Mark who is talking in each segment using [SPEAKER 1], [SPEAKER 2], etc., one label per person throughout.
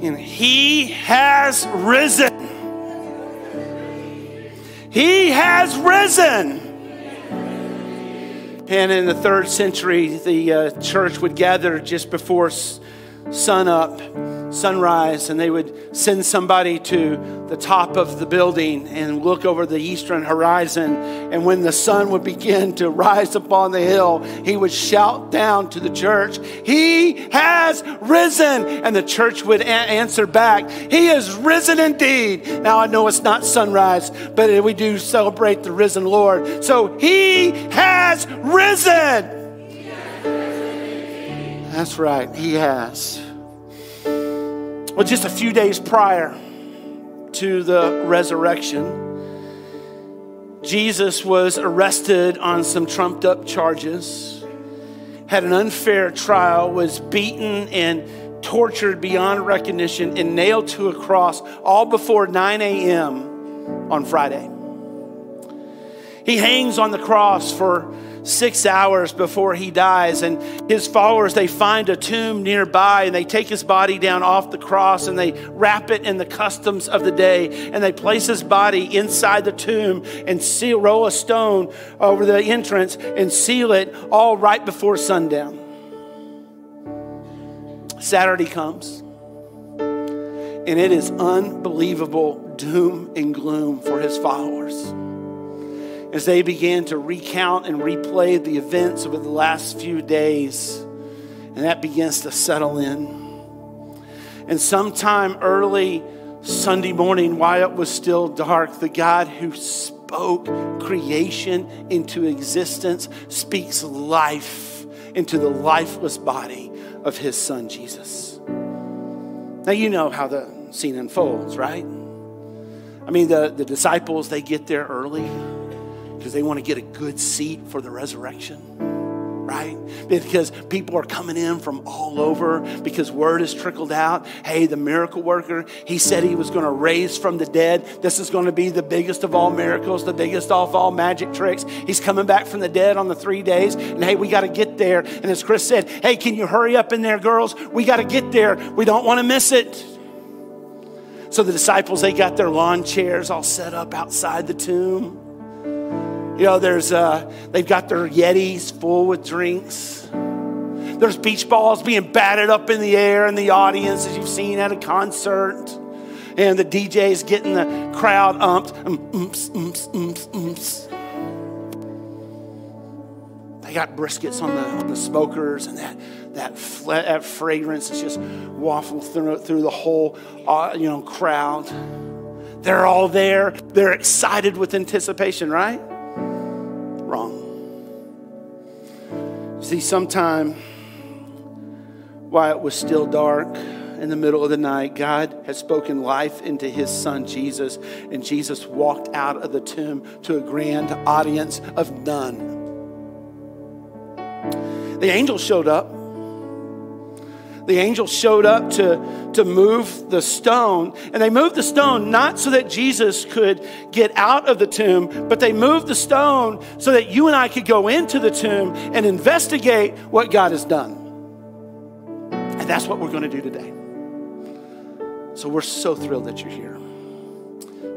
[SPEAKER 1] And he has risen. He has risen. And in the third century, the uh, church would gather just before sun up sunrise, and they would send somebody to the top of the building and look over the eastern horizon. And when the sun would begin to rise upon the hill, he would shout down to the church, He has risen. And the church would a- answer back, He is risen indeed. Now I know it's not sunrise, but we do celebrate the risen Lord. So He has risen. That's right, He has. Well, just a few days prior to the resurrection, Jesus was arrested on some trumped up charges, had an unfair trial, was beaten and tortured beyond recognition, and nailed to a cross all before 9 a.m. on Friday. He hangs on the cross for six hours before he dies. And his followers, they find a tomb nearby and they take his body down off the cross and they wrap it in the customs of the day. And they place his body inside the tomb and seal, roll a stone over the entrance and seal it all right before sundown. Saturday comes. And it is unbelievable doom and gloom for his followers as they began to recount and replay the events over the last few days. And that begins to settle in. And sometime early Sunday morning, while it was still dark, the God who spoke creation into existence speaks life into the lifeless body of his son Jesus. Now, you know how the scene unfolds, right? I mean, the, the disciples, they get there early because they want to get a good seat for the resurrection, right? Because people are coming in from all over because word has trickled out. Hey, the miracle worker, he said he was going to raise from the dead. This is going to be the biggest of all miracles, the biggest of all magic tricks. He's coming back from the dead on the three days. And hey, we got to get there. And as Chris said, hey, can you hurry up in there, girls? We got to get there. We don't want to miss it. So the disciples, they got their lawn chairs all set up outside the tomb. You know, there's uh, they've got their Yetis full with drinks. There's beach balls being batted up in the air in the audience, as you've seen at a concert. And the DJ's getting the crowd umped. Um. They got briskets on the, on the smokers, and that, that, that fragrance is just wafting through, through the whole uh, you know, crowd. They're all there. They're excited with anticipation, right? See, sometime while it was still dark in the middle of the night, God had spoken life into his son Jesus, and Jesus walked out of the tomb to a grand audience of none. The angel showed up the angel showed up to, to move the stone. And they moved the stone not so that Jesus could get out of the tomb, but they moved the stone so that you and I could go into the tomb and investigate what God has done. And that's what we're going to do today. So we're so thrilled that you're here.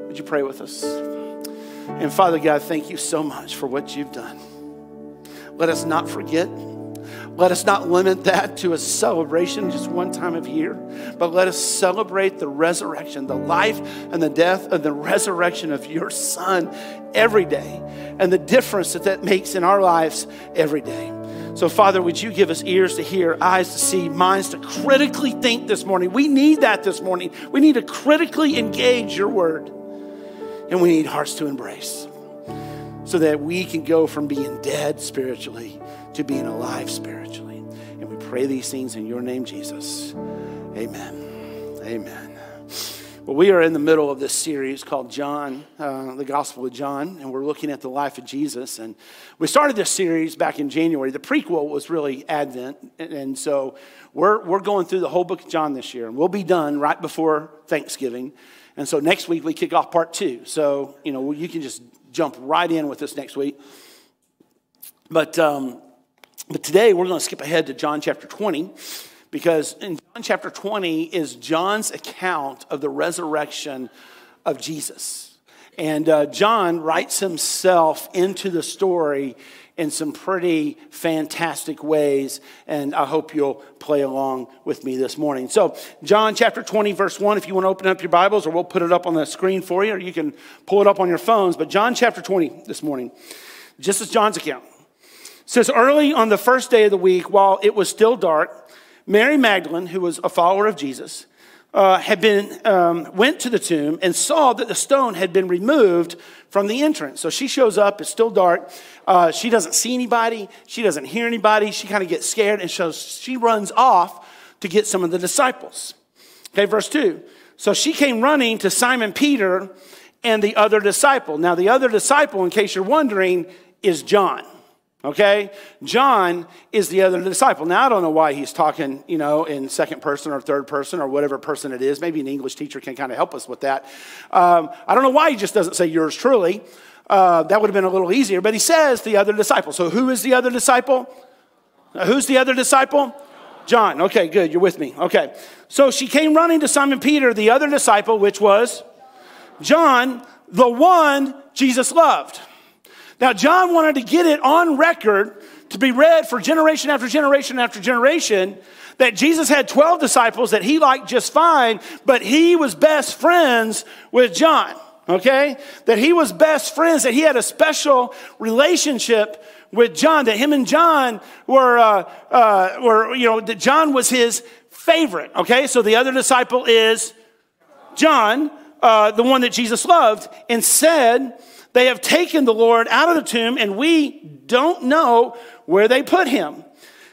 [SPEAKER 1] Would you pray with us? And Father God, thank you so much for what you've done. Let us not forget let us not limit that to a celebration just one time of year, but let us celebrate the resurrection, the life and the death and the resurrection of your Son every day, and the difference that that makes in our lives every day. So, Father, would you give us ears to hear, eyes to see, minds to critically think this morning? We need that this morning. We need to critically engage your word, and we need hearts to embrace so that we can go from being dead spiritually to being alive spiritually. And we pray these things in your name, Jesus. Amen. Amen. Well, we are in the middle of this series called John, uh, the Gospel of John, and we're looking at the life of Jesus. And we started this series back in January. The prequel was really Advent, and so we're, we're going through the whole book of John this year, and we'll be done right before Thanksgiving. And so next week we kick off part two. So, you know, you can just jump right in with us next week. But um, but today we're going to skip ahead to John chapter 20 because in John chapter 20 is John's account of the resurrection of Jesus. And uh, John writes himself into the story in some pretty fantastic ways. And I hope you'll play along with me this morning. So, John chapter 20, verse 1, if you want to open up your Bibles, or we'll put it up on the screen for you, or you can pull it up on your phones. But John chapter 20 this morning, just as John's account. Says, Early on the first day of the week, while it was still dark, Mary Magdalene, who was a follower of Jesus, uh, had been um, went to the tomb and saw that the stone had been removed from the entrance. So she shows up. It's still dark. Uh, she doesn't see anybody. She doesn't hear anybody. She kind of gets scared, and so she runs off to get some of the disciples. Okay, verse two. So she came running to Simon Peter and the other disciple. Now, the other disciple, in case you're wondering, is John. Okay? John is the other disciple. Now, I don't know why he's talking, you know, in second person or third person or whatever person it is. Maybe an English teacher can kind of help us with that. Um, I don't know why he just doesn't say yours truly. Uh, that would have been a little easier, but he says the other disciple. So, who is the other disciple? Uh, who's the other disciple? John. Okay, good. You're with me. Okay. So she came running to Simon Peter, the other disciple, which was John, the one Jesus loved. Now, John wanted to get it on record to be read for generation after generation after generation that Jesus had 12 disciples that he liked just fine, but he was best friends with John, okay? That he was best friends, that he had a special relationship with John, that him and John were, uh, uh, were you know, that John was his favorite, okay? So the other disciple is John, uh, the one that Jesus loved, and said, they have taken the Lord out of the tomb, and we don't know where they put him.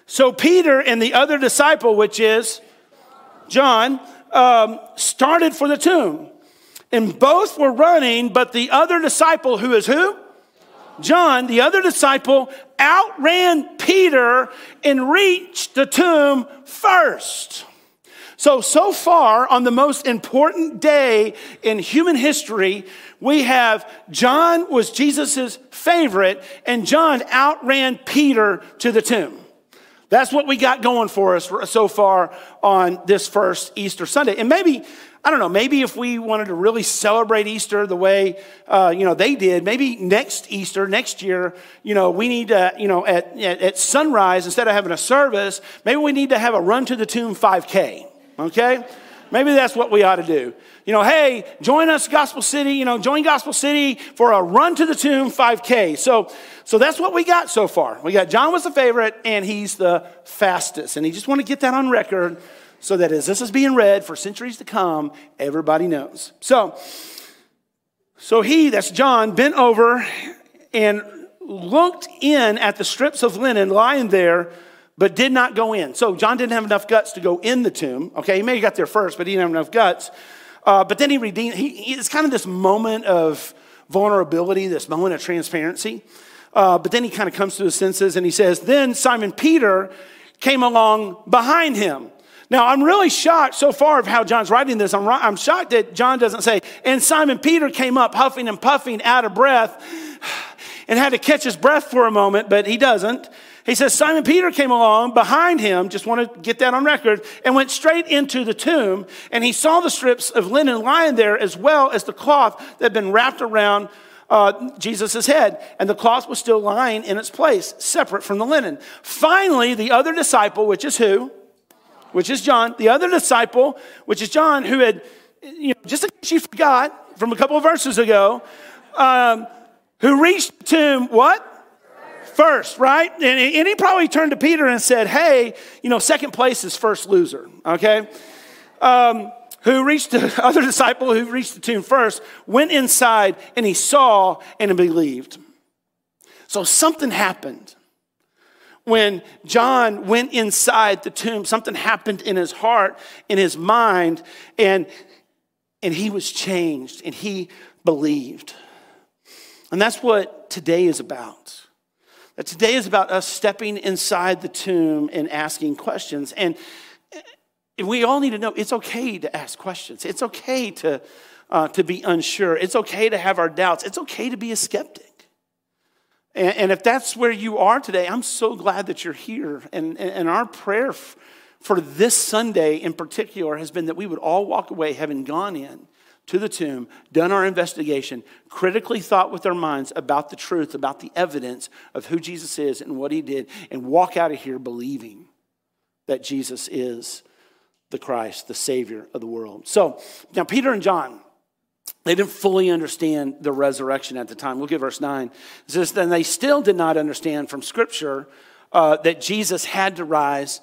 [SPEAKER 1] So Peter and the other disciple, which is John, um, started for the tomb. And both were running, but the other disciple, who is who? John, the other disciple, outran Peter and reached the tomb first. So, so far on the most important day in human history, we have John was Jesus's favorite, and John outran Peter to the tomb. That's what we got going for us so far on this first Easter Sunday. And maybe, I don't know, maybe if we wanted to really celebrate Easter the way, uh, you know, they did, maybe next Easter, next year, you know, we need to, you know, at, at, at sunrise, instead of having a service, maybe we need to have a run to the tomb 5K, okay? Maybe that's what we ought to do. You know, hey, join us, Gospel City, you know, join Gospel City for a run to the tomb 5K. So, so that's what we got so far. We got John was the favorite, and he's the fastest. And he just want to get that on record so that as this is being read for centuries to come, everybody knows. So, so he, that's John, bent over and looked in at the strips of linen lying there but did not go in. So John didn't have enough guts to go in the tomb. Okay, he may have got there first, but he didn't have enough guts. Uh, but then he redeemed, he, he, it's kind of this moment of vulnerability, this moment of transparency. Uh, but then he kind of comes to his senses and he says, Then Simon Peter came along behind him. Now, I'm really shocked so far of how John's writing this. I'm, I'm shocked that John doesn't say, and Simon Peter came up huffing and puffing out of breath and had to catch his breath for a moment, but he doesn't. He says Simon Peter came along behind him, just want to get that on record, and went straight into the tomb. And he saw the strips of linen lying there as well as the cloth that had been wrapped around uh, Jesus' head. And the cloth was still lying in its place, separate from the linen. Finally, the other disciple, which is who? Which is John. The other disciple, which is John, who had, you know, just in case you forgot from a couple of verses ago, um, who reached the tomb, what? First, right? And, he probably turned to Peter and said, Hey, you know, second place is first loser, okay? Um, who reached the other disciple who reached the tomb first, went inside and he saw and believed. So something happened. When John went inside the tomb, something happened in his heart, in his mind, and, and he was changed and he believed. And that's what today is about. That today is about us stepping inside the tomb and asking questions. And we all need to know it's okay to ask questions. It's okay to, uh, to be unsure. It's okay to have our doubts. It's okay to be a skeptic. And, and if that's where you are today, I'm so glad that you're here. And, and our prayer for this Sunday in particular has been that we would all walk away having gone in to the tomb, done our investigation, critically thought with our minds about the truth, about the evidence of who Jesus is and what he did, and walk out of here believing that Jesus is the Christ, the Savior of the world. So now, Peter and John, they didn't fully understand the resurrection at the time. Look at verse 9. It says, Then they still did not understand from Scripture uh, that Jesus had to rise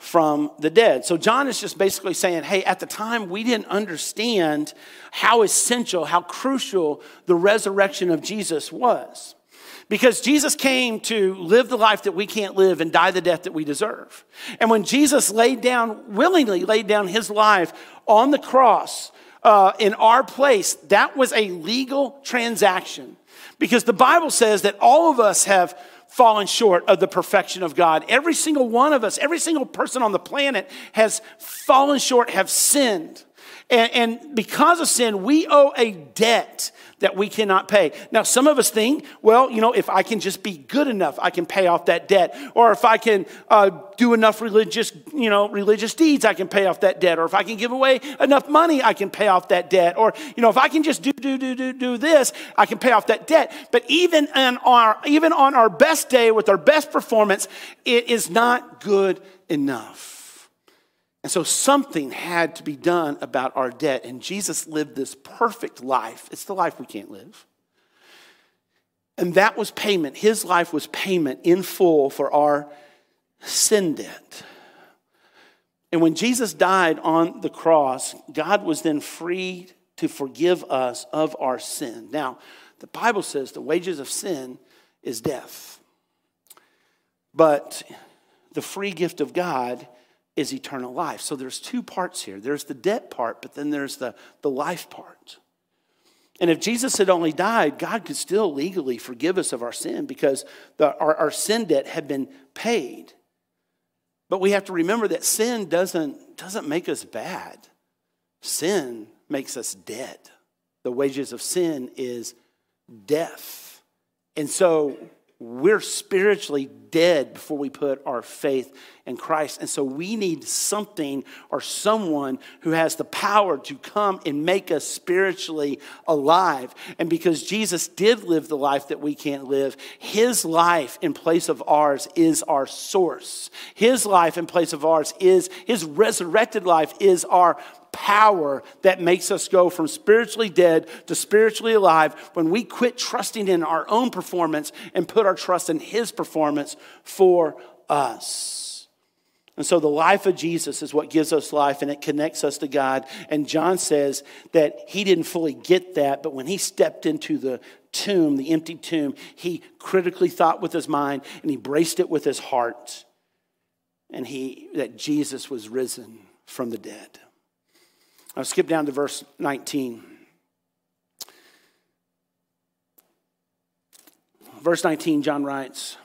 [SPEAKER 1] from the dead. So John is just basically saying, hey, at the time we didn't understand how essential, how crucial the resurrection of Jesus was. Because Jesus came to live the life that we can't live and die the death that we deserve. And when Jesus laid down, willingly laid down his life on the cross uh, in our place, that was a legal transaction. Because the Bible says that all of us have fallen short of the perfection of God. Every single one of us, every single person on the planet has fallen short, have sinned. And, and, because of sin, we owe a debt that we cannot pay. Now, some of us think, well, you know, if I can just be good enough, I can pay off that debt. Or if I can uh, do enough religious, you know, religious deeds, I can pay off that debt. Or if I can give away enough money, I can pay off that debt. Or, you know, if I can just do, do, do, do, do this, I can pay off that debt. But even our, even on our best day with our best performance, it is not good enough. And so something had to be done about our debt. And Jesus lived this perfect life. It's the life we can't live. And that was payment. His life was payment in full for our sin debt. And when Jesus died on the cross, God was then free to forgive us of our sin. Now, the Bible says the wages of sin is death. But the free gift of God is eternal life. So there's two parts here there's the debt part, but then there's the, the life part. And if Jesus had only died, God could still legally forgive us of our sin because the, our, our sin debt had been paid. But we have to remember that sin doesn't, doesn't make us bad, sin makes us dead. The wages of sin is death. And so we're spiritually dead before we put our faith in Christ. And so we need something or someone who has the power to come and make us spiritually alive. And because Jesus did live the life that we can't live, his life in place of ours is our source. His life in place of ours is his resurrected life is our power that makes us go from spiritually dead to spiritually alive when we quit trusting in our own performance and put our trust in His performance for us. And so the life of Jesus is what gives us life and it connects us to God. And John says that he didn't fully get that, but when he stepped into the tomb, the empty tomb, he critically thought with his mind and he braced it with his heart. And he that Jesus was risen from the dead. I'll skip down to verse 19. Verse 19, John writes,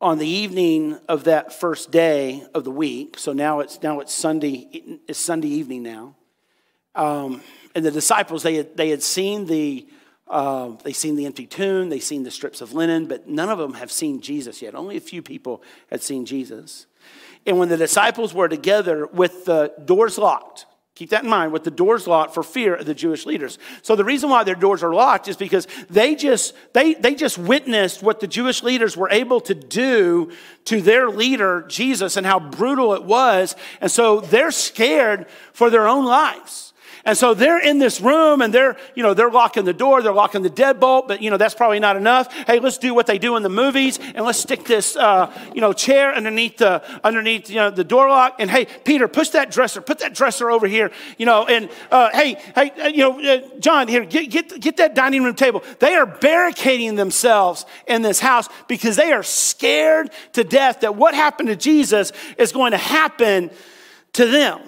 [SPEAKER 1] on the evening of that first day of the week, so now it's now it's Sunday, it's Sunday evening now. Um, and the disciples they had, they had seen the uh, they seen the empty tomb, they seen the strips of linen, but none of them have seen Jesus yet. Only a few people had seen Jesus. And when the disciples were together with the doors locked, Keep that in mind with the doors locked for fear of the Jewish leaders. So the reason why their doors are locked is because they just they they just witnessed what the Jewish leaders were able to do to their leader Jesus and how brutal it was. And so they're scared for their own lives. And so they're in this room and they're, you know, they're locking the door, they're locking the deadbolt, but, you know, that's probably not enough. Hey, let's do what they do in the movies and let's stick this, uh, you know, chair underneath the, underneath, you know, the door lock. And hey, Peter, push that dresser, put that dresser over here, you know, and uh, hey, hey, uh, you know, uh, John, here, get, get, get that dining room table. They are barricading themselves in this house because they are scared to death that what happened to Jesus is going to happen to them.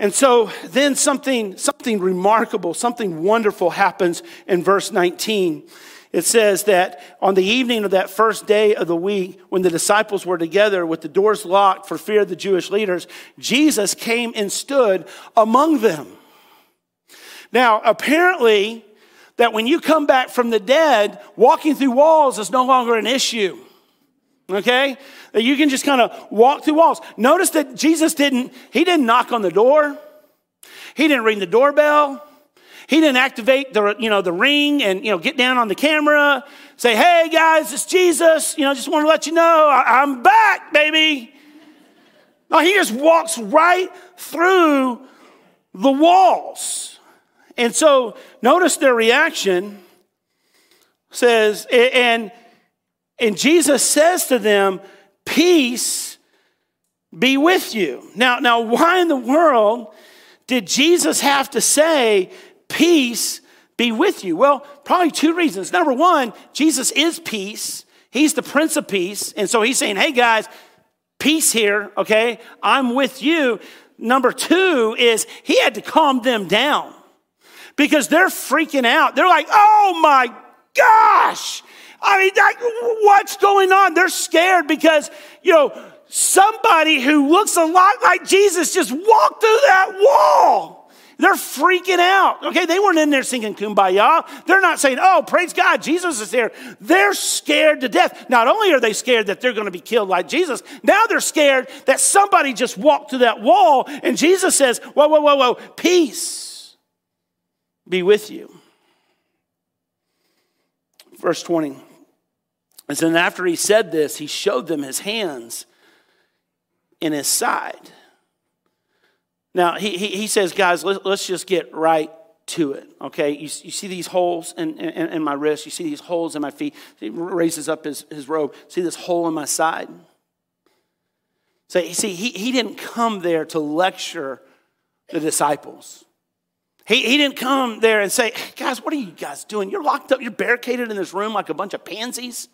[SPEAKER 1] And so then something, something remarkable, something wonderful happens in verse 19. It says that on the evening of that first day of the week, when the disciples were together with the doors locked for fear of the Jewish leaders, Jesus came and stood among them. Now, apparently, that when you come back from the dead, walking through walls is no longer an issue. Okay? That you can just kind of walk through walls. Notice that Jesus didn't, he didn't knock on the door. He didn't ring the doorbell. He didn't activate the, you know, the ring and, you know, get down on the camera, say, hey guys, it's Jesus. You know, just want to let you know I, I'm back, baby. No, he just walks right through the walls. And so notice their reaction says, and, and Jesus says to them, Peace be with you. Now, now, why in the world did Jesus have to say, Peace be with you? Well, probably two reasons. Number one, Jesus is peace. He's the Prince of Peace. And so he's saying, Hey guys, peace here, okay? I'm with you. Number two is he had to calm them down because they're freaking out. They're like, oh my gosh. I mean, that, what's going on? They're scared because, you know, somebody who looks a lot like Jesus just walked through that wall. They're freaking out. Okay, they weren't in there singing kumbaya. They're not saying, oh, praise God, Jesus is here. They're scared to death. Not only are they scared that they're going to be killed like Jesus, now they're scared that somebody just walked through that wall and Jesus says, whoa, whoa, whoa, whoa, peace be with you. Verse 20. And then after he said this, he showed them his hands in his side. Now, he, he, he says, guys, let, us just get right to it, okay? You, you see these holes in, in, in, my wrist, you see these holes in my feet. He raises up his, his robe. See this hole in my side? So, you see, he, he didn't come there to lecture the disciples. He, he didn't come there and say, guys, what are you guys doing? You're locked up, you're barricaded in this room like a bunch of pansies.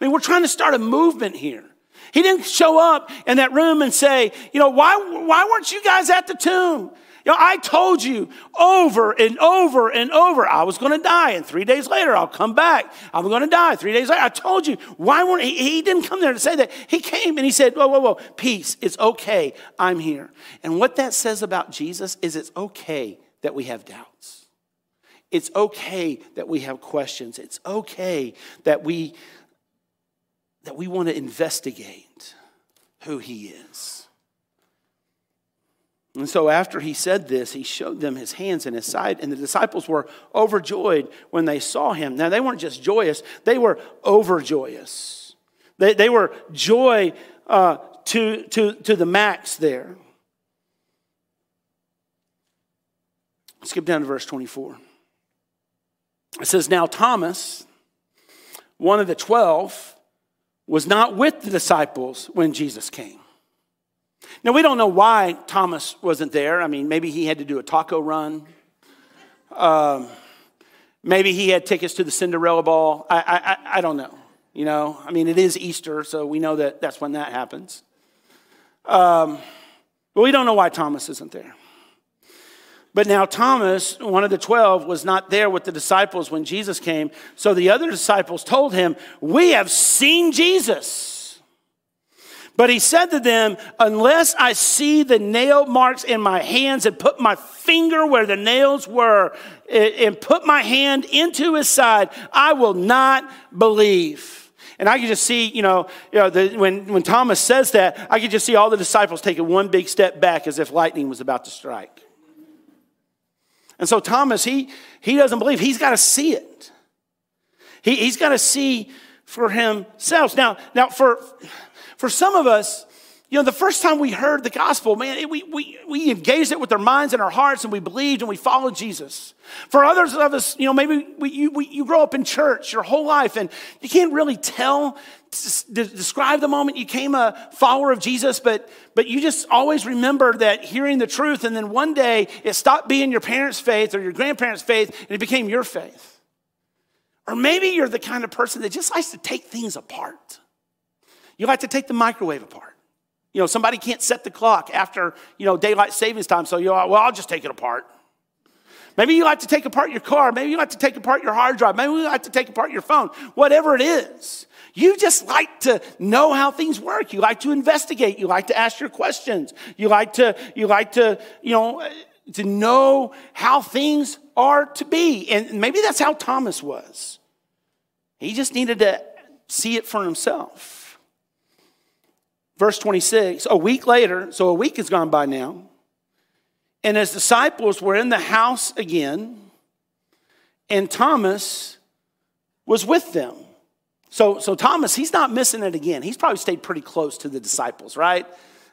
[SPEAKER 1] I mean, we're trying to start a movement here. He didn't show up in that room and say, you know, why, why weren't you guys at the tomb? You know, I told you over and over and over I was going to die, and three days later I'll come back. I'm going to die. Three days later, I told you. Why weren't he? He didn't come there to say that. He came and he said, "Whoa, whoa, whoa, peace. It's okay. I'm here." And what that says about Jesus is, it's okay that we have doubts. It's okay that we have questions. It's okay that we that we want to investigate who he is. And so after he said this, he showed them his hands and his side, and the disciples were overjoyed when they saw him. Now, they weren't just joyous, they were overjoyous. They, they were joy uh, to, to, to the max there. Skip down to verse 24. It says, Now Thomas, one of the twelve, was not with the disciples when Jesus came. Now, we don't know why Thomas wasn't there. I mean, maybe he had to do a taco run. Um, maybe he had tickets to the Cinderella ball. I, I, I don't know. You know, I mean, it is Easter, so we know that that's when that happens. Um, but we don't know why Thomas isn't there. But now Thomas, one of the 12, was not there with the disciples when Jesus came. So the other disciples told him, We have seen Jesus. But he said to them, Unless I see the nail marks in my hands and put my finger where the nails were eh, and put my hand into his side, I will not believe. And I could just see, you know, you know the, when, when Thomas says that, I could just see all the disciples taking one big step back as if lightning was about to strike. And so Thomas, he, he doesn't believe. He's got to see it. He, he's got to see for himself. Now, now for, for some of us, you know, the first time we heard the gospel, man, it, we, we, we engaged it with our minds and our hearts and we believed and we followed Jesus. For others of us, you know, maybe we, you, we, you grow up in church your whole life and you can't really tell, describe the moment you became a follower of Jesus, but, but you just always remember that hearing the truth and then one day it stopped being your parents' faith or your grandparents' faith and it became your faith. Or maybe you're the kind of person that just likes to take things apart. You like to take the microwave apart. You know, somebody can't set the clock after, you know, daylight savings time, so you're like, well, I'll just take it apart. Maybe you like to take apart your car. Maybe you like to take apart your hard drive. Maybe you like to take apart your phone. Whatever it is. You just like to know how things work. You like to investigate. You like to ask your questions. You like to, you like to, you know, to know how things are to be. And maybe that's how Thomas was. He just needed to see it for himself. Verse 26, a week later, so a week has gone by now, and his disciples were in the house again, and Thomas was with them. So, so Thomas, he's not missing it again. He's probably stayed pretty close to the disciples, right?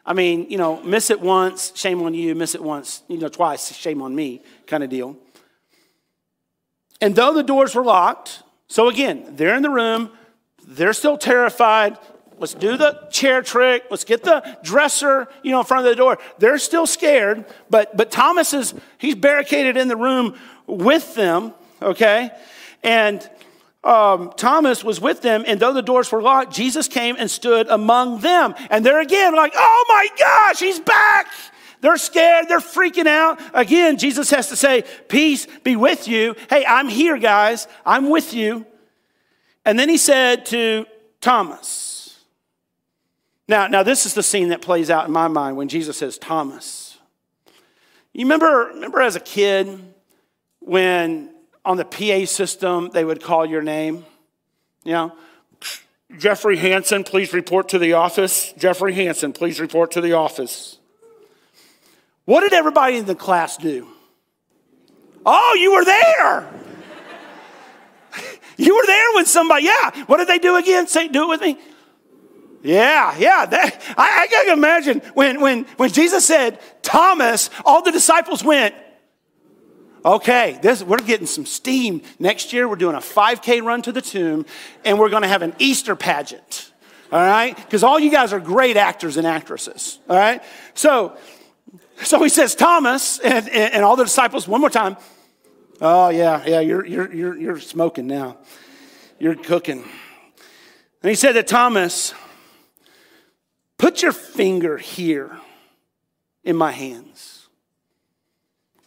[SPEAKER 1] I mean, you know, miss it once, shame on you, miss it once, you know, twice, shame on me, kind of deal. And though the doors were locked, so again, they're in the room, they're still terrified. Let's do the chair trick. Let's get the dresser, you know, in front of the door. They're still scared, but but Thomas is he's barricaded in the room with them, okay? And um, Thomas was with them, and though the doors were locked, Jesus came and stood among them. And they're again like, oh my gosh, he's back. They're scared, they're freaking out. Again, Jesus has to say, Peace be with you. Hey, I'm here, guys. I'm with you. And then he said to Thomas, now, now this is the scene that plays out in my mind when Jesus says, Thomas. You remember, remember as a kid when on the PA system they would call your name? You know, Jeffrey Hanson, please report to the office. Jeffrey Hanson, please report to the office. What did everybody in the class do? Oh, you were there. you were there when somebody, yeah. What did they do again? Say, do it with me. Yeah, yeah. That, I, I can imagine when, when, when Jesus said, Thomas, all the disciples went, okay, this, we're getting some steam. Next year, we're doing a 5K run to the tomb, and we're going to have an Easter pageant. All right? Because all you guys are great actors and actresses. All right? So, so he says, Thomas and, and, all the disciples, one more time. Oh, yeah, yeah, you're, you're, you're, you're smoking now. You're cooking. And he said to Thomas, Put your finger here in my hands.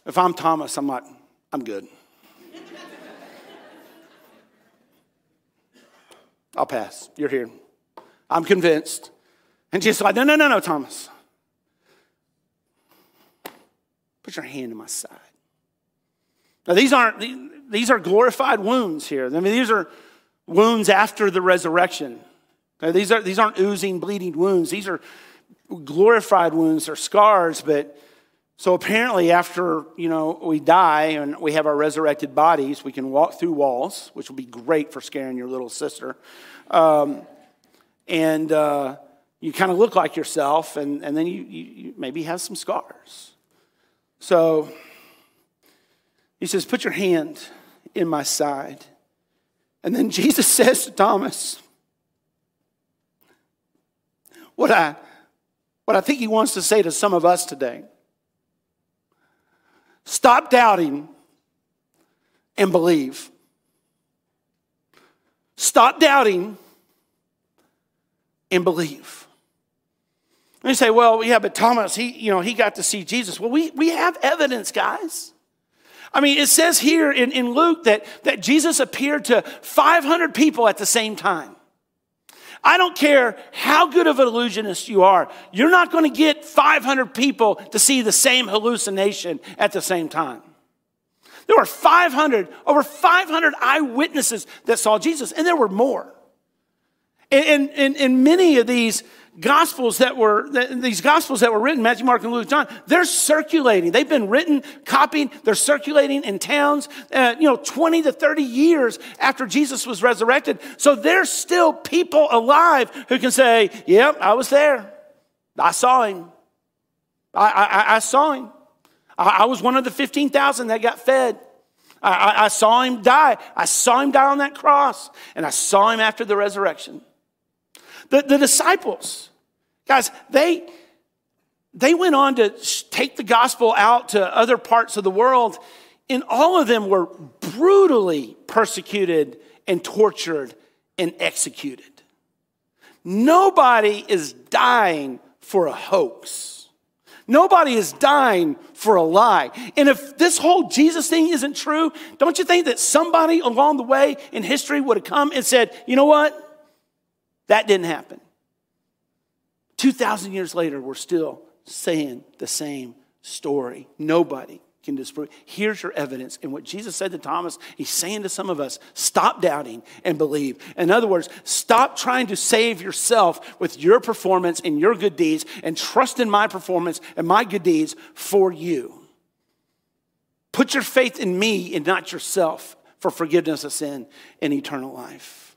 [SPEAKER 1] If I'm Thomas, I'm like, I'm good. I'll pass. You're here. I'm convinced. And Jesus like, no, no, no, no, Thomas. Put your hand in my side. Now, these aren't, these are glorified wounds here. I mean, these are wounds after the resurrection. Now, these, are, these aren't oozing, bleeding wounds. These are glorified wounds or scars, but so apparently after, you know, we die and we have our resurrected bodies, we can walk through walls, which will be great for scaring your little sister. Um, and uh, you kind of look like yourself, and, and then you, you, you maybe have some scars. So he says, Put your hand in my side. And then Jesus says to Thomas, what I, what I think he wants to say to some of us today stop doubting and believe. Stop doubting and believe. And you say, well, yeah, but Thomas, he, you know, he got to see Jesus. Well, we, we have evidence, guys. I mean, it says here in, in Luke that, that Jesus appeared to 500 people at the same time. I don't care how good of an illusionist you are, you're not going to get 500 people to see the same hallucination at the same time. There were 500, over 500 eyewitnesses that saw Jesus, and there were more. And, and, and many of these gospels that were these gospels that were written matthew mark and luke john they're circulating. They've been written copied they're circulating in towns uh, you know 20 to 30 years after jesus was resurrected. So there's still people alive who can say yep i was there. I saw him. I, I, I saw him. I, I, was one of the 15000 that got fed. I, I saw him die. I saw him die on that cross and i saw him after the resurrection the, the disciples, guys, they, they went on to take the gospel out to other parts of the world, and all of them were brutally persecuted and tortured and executed. Nobody is dying for a hoax. Nobody is dying for a lie. And if this whole Jesus thing isn't true, don't you think that somebody along the way in history would have come and said, you know what? That didn't happen. 2,000 years later, we're still saying the same story. Nobody can disprove. Here's your evidence. And what Jesus said to Thomas, he's saying to some of us stop doubting and believe. In other words, stop trying to save yourself with your performance and your good deeds and trust in my performance and my good deeds for you. Put your faith in me and not yourself for forgiveness of sin and eternal life.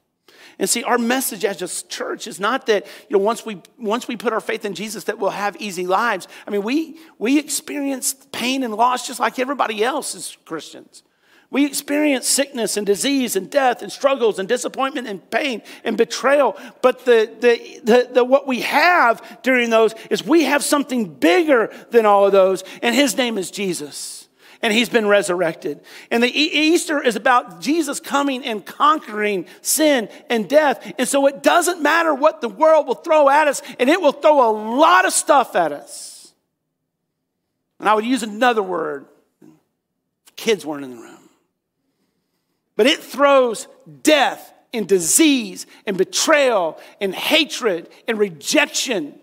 [SPEAKER 1] And see, our message as a church is not that, you know, once we once we put our faith in Jesus that we'll have easy lives. I mean, we we experience pain and loss just like everybody else as Christians. We experience sickness and disease and death and struggles and disappointment and pain and betrayal. But the, the, the, the, what we have during those is we have something bigger than all of those, and his name is Jesus and he's been resurrected. And the Easter is about Jesus coming and conquering sin and death. And so it doesn't matter what the world will throw at us, and it will throw a lot of stuff at us. And I would use another word kids weren't in the room. But it throws death and disease and betrayal and hatred and rejection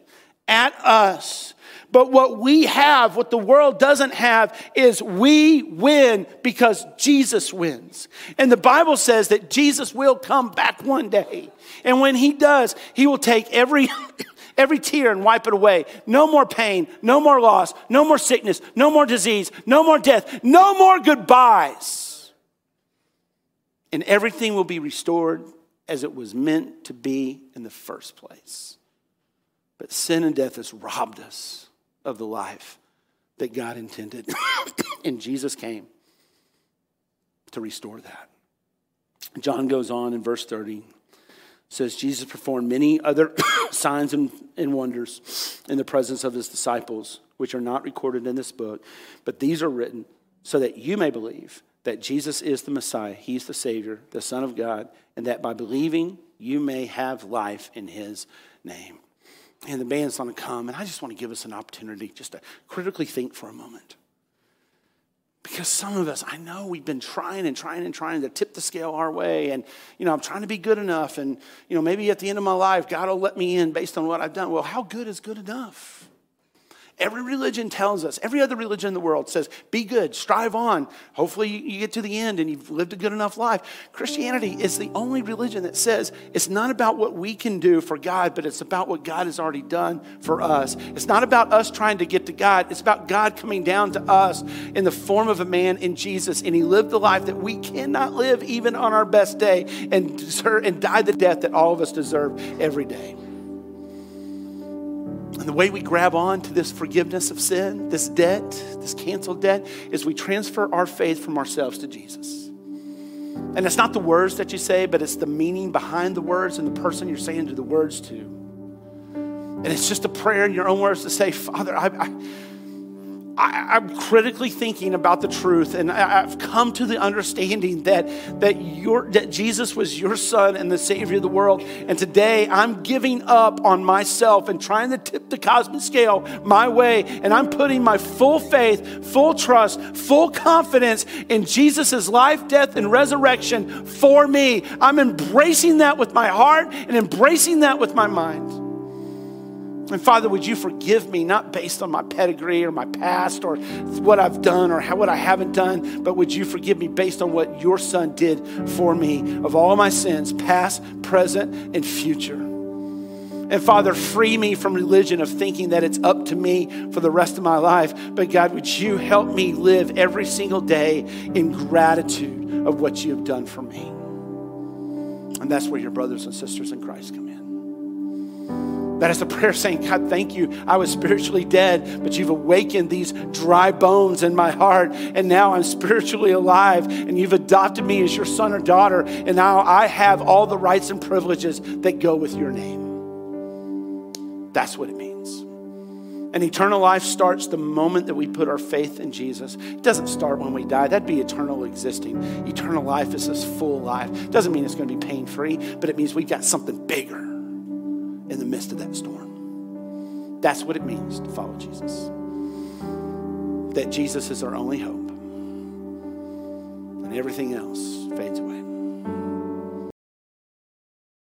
[SPEAKER 1] at us. But what we have, what the world doesn't have, is we win because Jesus wins. And the Bible says that Jesus will come back one day. And when he does, he will take every. every tear and wipe it away. No more pain, no more loss, no more sickness, no more disease, no more death, no more goodbyes. And everything will be restored as it was meant to be in the first place. But sin and death has robbed us of the life that God intended. and Jesus came to restore that. John goes on in verse 30 says Jesus performed many other signs and, and wonders in the presence of his disciples, which are not recorded in this book, but these are written so that you may believe that Jesus is the Messiah, he's the Savior, the Son of God, and that by believing you may have life in his name and the band's going to come, and I just want to give us an opportunity just to critically think for a moment. Because some of us, I know we've been trying and trying and trying to tip the scale our way, and you know, I'm trying to be good enough, and you know, maybe at the end of my life, God will let me in based on what I've done. Well, how good is good enough? Every religion tells us, every other religion in the world says, be good, strive on. Hopefully, you get to the end and you've lived a good enough life. Christianity is the only religion that says it's not about what we can do for God, but it's about what God has already done for us. It's not about us trying to get to God, it's about God coming down to us in the form of a man in Jesus. And he lived the life that we cannot live even on our best day and, deserve, and died the death that all of us deserve every day. And the way we grab on to this forgiveness of sin, this debt, this canceled debt, is we transfer our faith from ourselves to Jesus. And it's not the words that you say, but it's the meaning behind the words and the person you're saying the words to. And it's just a prayer in your own words to say, Father, I, I I, am critically thinking about the truth, and I, have come to the understanding that, that, your, that Jesus was your son and the Savior of the world. And today I'm giving up on myself and trying to tip the cosmic scale my way, and I'm putting my full faith, full trust, full confidence in Jesus' life, death, and resurrection for me. I'm embracing that with my heart and embracing that with my mind. And Father, would you forgive me, not based on my pedigree or my past or what I've done or how, what I haven't done, but would you forgive me based on what your Son did for me of all my sins, past, present, and future. And Father, free me from religion of thinking that it's up to me for the rest of my life. But God, would you help me live every single day in gratitude of what you have done for me? And that's where your brothers and sisters in Christ come in. That is a prayer saying, God, thank you. I was spiritually dead, but you've awakened these dry bones in my heart, and now I'm spiritually alive, and you've adopted me as your son or daughter, and now I have all the rights and privileges that go with your name. That's what it means. And eternal life starts the moment that we put our faith in Jesus. It doesn't start when we die. That'd be eternal existing. Eternal life is this full life. Doesn't mean it's going to be pain free, but it means we've got something bigger in the midst of that storm. That's what it means to follow Jesus. That Jesus is our only hope, and everything else fades away.